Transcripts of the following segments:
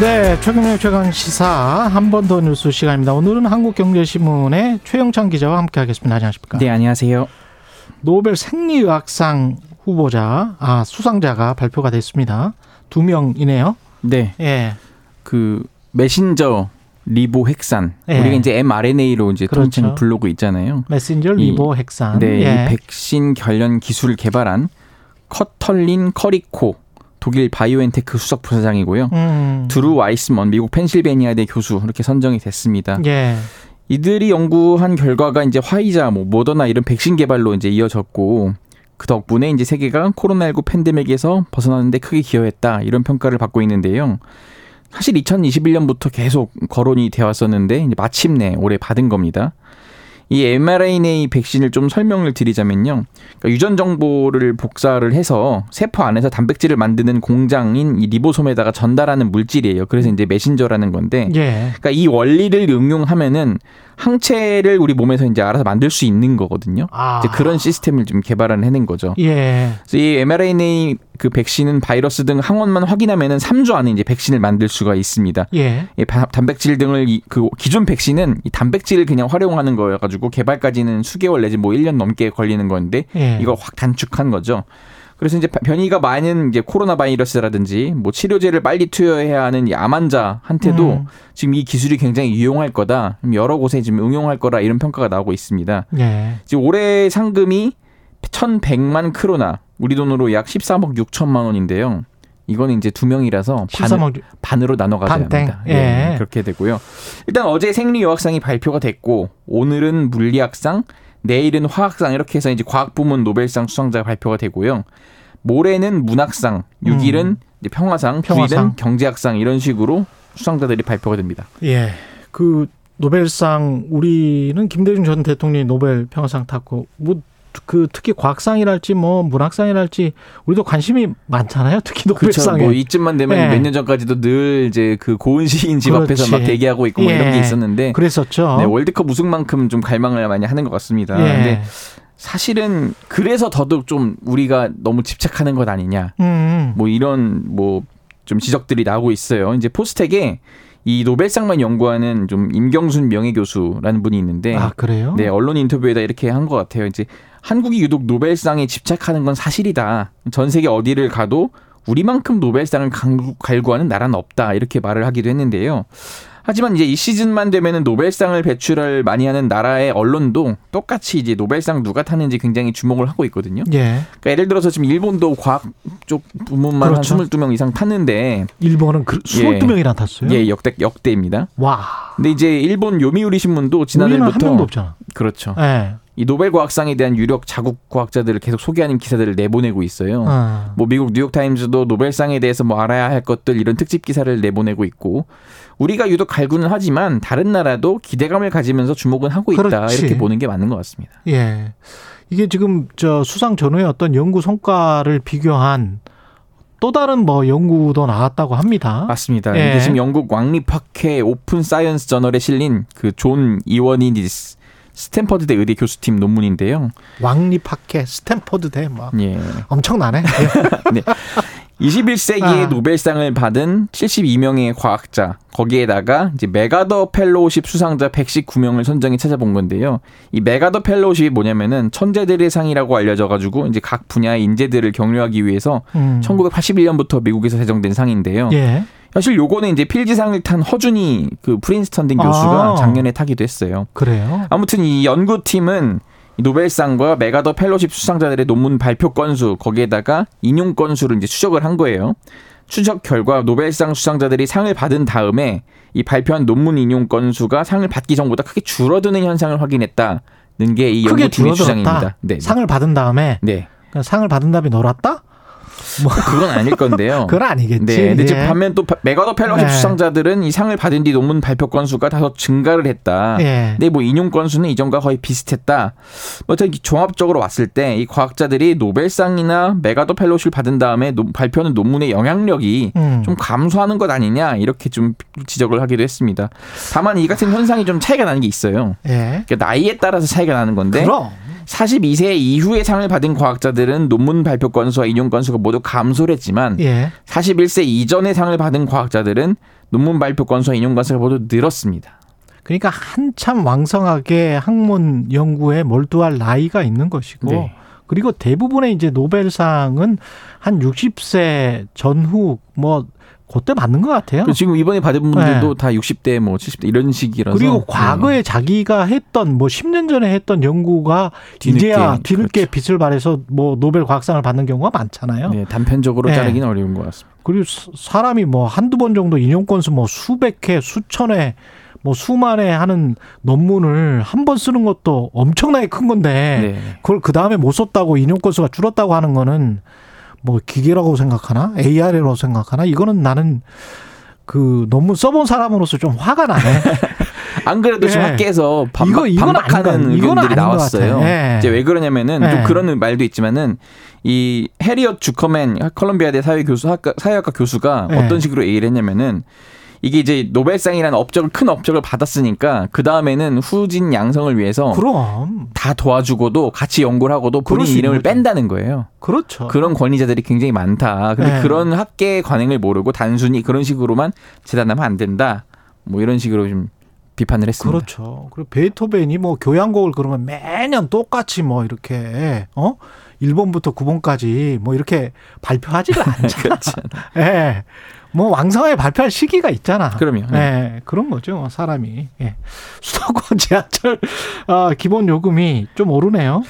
네, 최경영 최강 시사 한 번 더 뉴스 시간입니다. 오늘은 한국경제신문의 최형창 기자와 함께하겠습니다. 안녕하십니까? 네, 안녕하세요. 노벨 생리의학상 후보자, 아 수상자가 발표가 됐습니다. 두 명이네요. 네. 예. 그 메신저 리보 핵산. 예. 우리가 이제 mRNA로 이제 그렇죠. 통칭 부르고 있잖아요. 메신저 리보 핵산. 네, 예. 이 백신 관련 기술을 개발한 커털린 커리코 독일 바이오엔테크 수석 부사장이고요. 음. 드루 와이스먼 미국 펜실베니아대 교수 이렇게 선정이 됐습니다. 예. 이들이 연구한 결과가 이제 화이자, 뭐 모더나 이런 백신 개발로 이제 이어졌고 그 덕분에 이제 세계가 코로나19 팬데믹에서 벗어나는데 크게 기여했다 이런 평가를 받고 있는데요. 사실 2021년부터 계속 거론이 되어 왔었는데 마침내 올해 받은 겁니다. 이 mRNA 백신을 좀 설명을 드리자면요. 그러니까 유전 정보를 복사를 해서 세포 안에서 단백질을 만드는 공장인 이 리보솜에다가 전달하는 물질이에요. 그래서 이제 메신저라는 건데. 예. 그러니까 이 원리를 응용하면은 항체를 우리 몸에서 이제 알아서 만들 수 있는 거거든요. 아. 이제 그런 시스템을 좀 개발을 해낸 거죠. 예. 그래서 이 mRNA 그 백신은 바이러스 등 항원만 확인하면은 3주 안에 이제 백신을 만들 수가 있습니다. 예. 이 단백질 등을 이, 그 기존 백신은 이 단백질을 그냥 활용하는 거여 가지고 개발까지는 수개월 내지 뭐 1년 넘게 걸리는 건데 예. 이걸 확 단축한 거죠. 그래서 이제 변이가 많은 이제 코로나 바이러스라든지 뭐 치료제를 빨리 투여해야 하는 이 암 환자한테도 음. 지금 이 기술이 굉장히 유용할 거다. 여러 곳에 지금 응용할 거라 이런 평가가 나오고 있습니다. 네. 지금 올해 상금이 1,100만 크로나, 우리 돈으로 약 13억 6천만 원인데요. 이거는 이제 두 명이라서 반, 반으로 나눠 가져야 합니다. 예. 네, 그렇게 되고요. 일단 어제 생리의학상이 발표가 됐고 오늘은 물리학상, 내일은 화학상 이렇게 해서 이제 과학 부문 노벨상 수상자가 발표가 되고요. 모레는 문학상, 6일은 음. 평화상, 평화상, 9일은 경제학상 이런 식으로 수상자들이 발표가 됩니다. 예. 그 노벨상 우리는 김대중 전 대통령이 노벨 평화상 탔고 뭐 그 특히 과학상이랄지 뭐 문학상이랄지 우리도 관심이 많잖아요. 특히 노벨상에. 그렇죠. 뭐 이쯤만 되면 예. 몇년 전까지도 늘 이제 그 고은 시인 집 그렇지. 앞에서 막 대기하고 있고 뭐 예. 이런 게 있었는데. 그랬었죠. 네, 월드컵 우승만큼 좀 갈망을 많이 하는 것 같습니다. 예. 근데 사실은 그래서 더더욱 좀 우리가 너무 집착하는 것 아니냐. 음. 뭐 이런 뭐 좀 지적들이 나오고 있어요. 이제 포스텍에 이 노벨상만 연구하는 좀 임경순 명예교수라는 분이 있는데 아 그래요? 네 언론 인터뷰에다 이렇게 한 것 같아요. 이제 한국이 유독 노벨상에 집착하는 건 사실이다. 전 세계 어디를 가도 우리만큼 노벨상을 갈구하는 나라는 없다. 이렇게 말을 하기도 했는데요. 하지만 이제 이 시즌만 되면은 노벨상을 배출을 많이 하는 나라의 언론도 똑같이 이제 노벨상 누가 타는지 굉장히 주목을 하고 있거든요. 예. 그러니까 예를 들어서 지금 일본도 과학 쪽 부문만 그렇죠. 한 22명 이상 탔는데 일본은 그 22명이나 예. 탔어요? 예, 역대 역대입니다. 와. 근데 이제 일본 요미우리 신문도 지난해부터 한 명도 없잖아. 그렇죠. 예. 이 노벨 과학상에 대한 유력 자국 과학자들을 계속 소개하는 기사들을 내보내고 있어요. 아. 뭐 미국 뉴욕 타임즈도 노벨상에 대해서 뭐 알아야 할 것들 이런 특집 기사를 내보내고 있고 우리가 유독 갈구는 하지만 다른 나라도 기대감을 가지면서 주목은 하고 있다 그렇지. 이렇게 보는 게 맞는 것 같습니다. 예. 이게 지금 저 수상 전후의 어떤 연구 성과를 비교한 또 다른 뭐 연구도 나왔다고 합니다. 맞습니다. 예. 이게 지금 영국 왕립학회 Open Science 저널에 실린 그 존 이오아니디스 스탠퍼드대 의대 교수팀 논문인데요. 왕립학회 스탠퍼드대 막 예. 엄청나네. 네. 21세기에 아. 노벨상을 받은 72명의 과학자 거기에다가 이제 맥아더 fellowship 수상자 119명을 선정해 찾아본 건데요. 이 맥아더 fellowship이 뭐냐면은 천재들의 상이라고 알려져 가지고 이제 각 분야의 인재들을 격려하기 위해서 음. 1981년부터 미국에서 제정된 상인데요. 예. 사실 요거는 이제 필즈상을 탄 허준이 그 프린스턴대 교수가 아. 작년에 타기도 했어요. 그래요? 아무튼 이 연구팀은 노벨상과 맥아더 fellowship 수상자들의 논문 발표 건수 거기에다가 인용 건수를 이제 추적을 한 거예요. 추적 결과 노벨상 수상자들이 상을 받은 다음에 이 발표한 논문 인용 건수가 상을 받기 전보다 크게 줄어드는 현상을 확인했다는 게 이 연구팀의 주장입니다. 네, 네. 상을 받은 다음에 네. 상을 받은 다음에 놀았다? 뭐 그건 아닐 건데요. 그건 아니겠지. 네. 근데 예. 반면 또 맥아더 fellowship 네. 수상자들은 이 상을 받은 뒤 논문 발표 건수가 다소 증가를 했다. 네. 근데 뭐 인용 건수는 이전과 거의 비슷했다. 뭐 종합적으로 봤을 때 이 과학자들이 노벨상이나 맥아더 fellowship을 받은 다음에 노, 발표하는 논문의 영향력이 음. 좀 감소하는 것 아니냐 이렇게 좀 지적을 하기도 했습니다. 다만 이 같은 현상이 좀 차이가 나는 게 있어요. 네. 그러니까 나이에 따라서 차이가 나는 건데. 그럼. 42세 이후에 상을 받은 과학자들은 논문 발표 건수와 인용 건수가 모두 감소를 했지만 예. 41세 이전에 상을 받은 과학자들은 논문 발표 건수와 인용 건수가 모두 늘었습니다. 그러니까 한참 왕성하게 학문 연구에 몰두할 나이가 있는 것이고 네. 그리고 대부분의 이제 노벨상은 한 60세 전후 뭐 그때 맞는 것 같아요. 지금 이번에 받은 분들도 네. 다 60대 뭐 70대 이런 시기라서 그리고 과거에 네. 자기가 했던 뭐 10년 전에 했던 연구가 뒤늦게, 이제야 뒤늦게 그렇죠. 빛을 발해서 뭐 노벨 과학상을 받는 경우가 많잖아요. 네, 단편적으로 네. 자르기는 어려운 것 같습니다. 그리고 사람이 뭐 한두 번 정도 인용 건수 뭐 수백 회, 수천 회, 뭐 수만 회 하는 논문을 한 번 쓰는 것도 엄청나게 큰 건데 네. 그걸 그 다음에 못 썼다고 인용 건수가 줄었다고 하는 거는 뭐 기계라고 생각하나 AI라고 생각하나 이거는 나는 그 논문 써본 사람으로서 좀 화가 나네. 안 그래도 지금 네. 학계에서 반박, 이거, 반박하는 의견들이 나왔어요. 네. 이제 왜 그러냐면은 네. 좀 그런 말도 있지만은 이 해리엇 주커맨 컬럼비아대 사회 교수 사회학과 교수가 네. 어떤 식으로 얘기를 했냐면은 이게 이제 노벨상이라는 업적을 큰 업적을 받았으니까 그 다음에는 후진 양성을 위해서 그럼 다 도와주고도 같이 연구를 하고도 본인 이름을 뺀다는 거예요. 그렇죠. 그런 권위자들이 굉장히 많다. 근데 네. 그런 학계 관행을 모르고 단순히 그런 식으로만 재단하면 안 된다. 뭐 이런 식으로 좀 비판을 했습니다. 그렇죠. 그리고 베토벤이 뭐 교향곡을 그러면 매년 똑같이 뭐 이렇게 어 1번부터 9번까지 뭐 이렇게 발표하지가 않잖아. 예. 네. 뭐 왕성하게 발표할 시기가 있잖아. 그럼요. 네. 네. 그런 거죠. 사람이. 예. 수도권 지하철 어, 기본 요금이 좀 오르네요.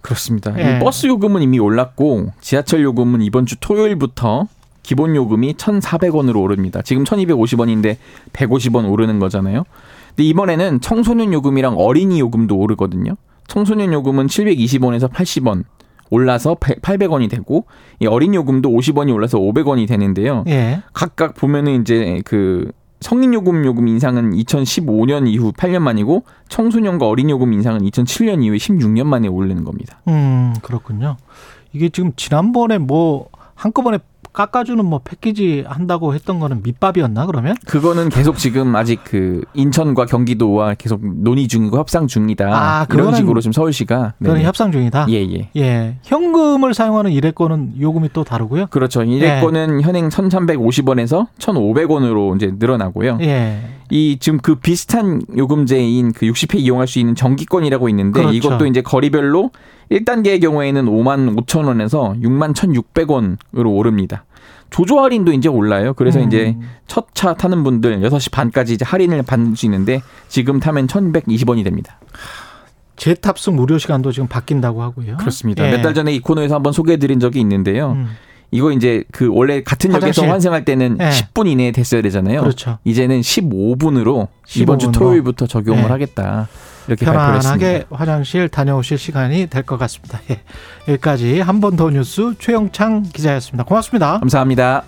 그렇습니다. 예. 버스 요금은 이미 올랐고 지하철 요금은 이번 주 토요일부터 기본 요금이 1,400원으로 오릅니다. 지금 1,250원인데 150원 오르는 거잖아요. 근데 이번에는 청소년 요금이랑 어린이 요금도 오르거든요. 청소년 요금은 720원에서 80원, 올라서 800원이 되고 이 어린 요금도 50원이 올라서 500원이 되는데요. 예. 각각 보면은 이제 그 성인 요금 요금 인상은 2015년 이후 8년 만이고 청소년과 어린 요금 인상은 2007년 이후에 16년 만에 오르는 겁니다. 음, 그렇군요. 이게 지금 지난번에 뭐 한꺼번에 깎아주는 뭐 패키지 한다고 했던 거는 밑밥이었나 그러면? 그거는 계속 지금 아직 그 인천과 경기도와 계속 논의 중이고 협상 중이다. 아, 이런 식으로 지금 서울시가 그건 협상 중이다. 예, 예. 예. 현금을 사용하는 일회권은 요금이 또 다르고요. 그렇죠. 일회권은 예. 현행 1,350원에서 1,500원으로 이제 늘어나고요. 예. 이 지금 그 비슷한 요금제인 그 60회 이용할 수 있는 정기권이라고 있는데 그렇죠. 이것도 이제 거리별로 1단계의 경우에는 5만 5천 원에서 6만 1,600원으로 오릅니다. 조조 할인도 이제 올라요. 그래서 음. 이제 첫 차 타는 분들 6시 반까지 이제 할인을 받을 수 있는데 지금 타면 1,120원이 됩니다. 재탑승 무료 시간도 지금 바뀐다고 하고요. 그렇습니다. 예. 몇달 전에 이 코너에서 한번 소개해 드린 적이 있는데요. 음. 이거 이제 그 원래 같은 화장실. 역에서 환승할 때는 네. 10분 이내에 됐어야 되잖아요. 그렇죠. 이제는 15분으로 15분으로. 이번 주 토요일부터 적용을 네. 하겠다. 이렇게 편안하게 화장실 다녀오실 시간이 될 것 같습니다. 예. 여기까지 한 번 더 뉴스 최영창 기자였습니다. 고맙습니다. 감사합니다.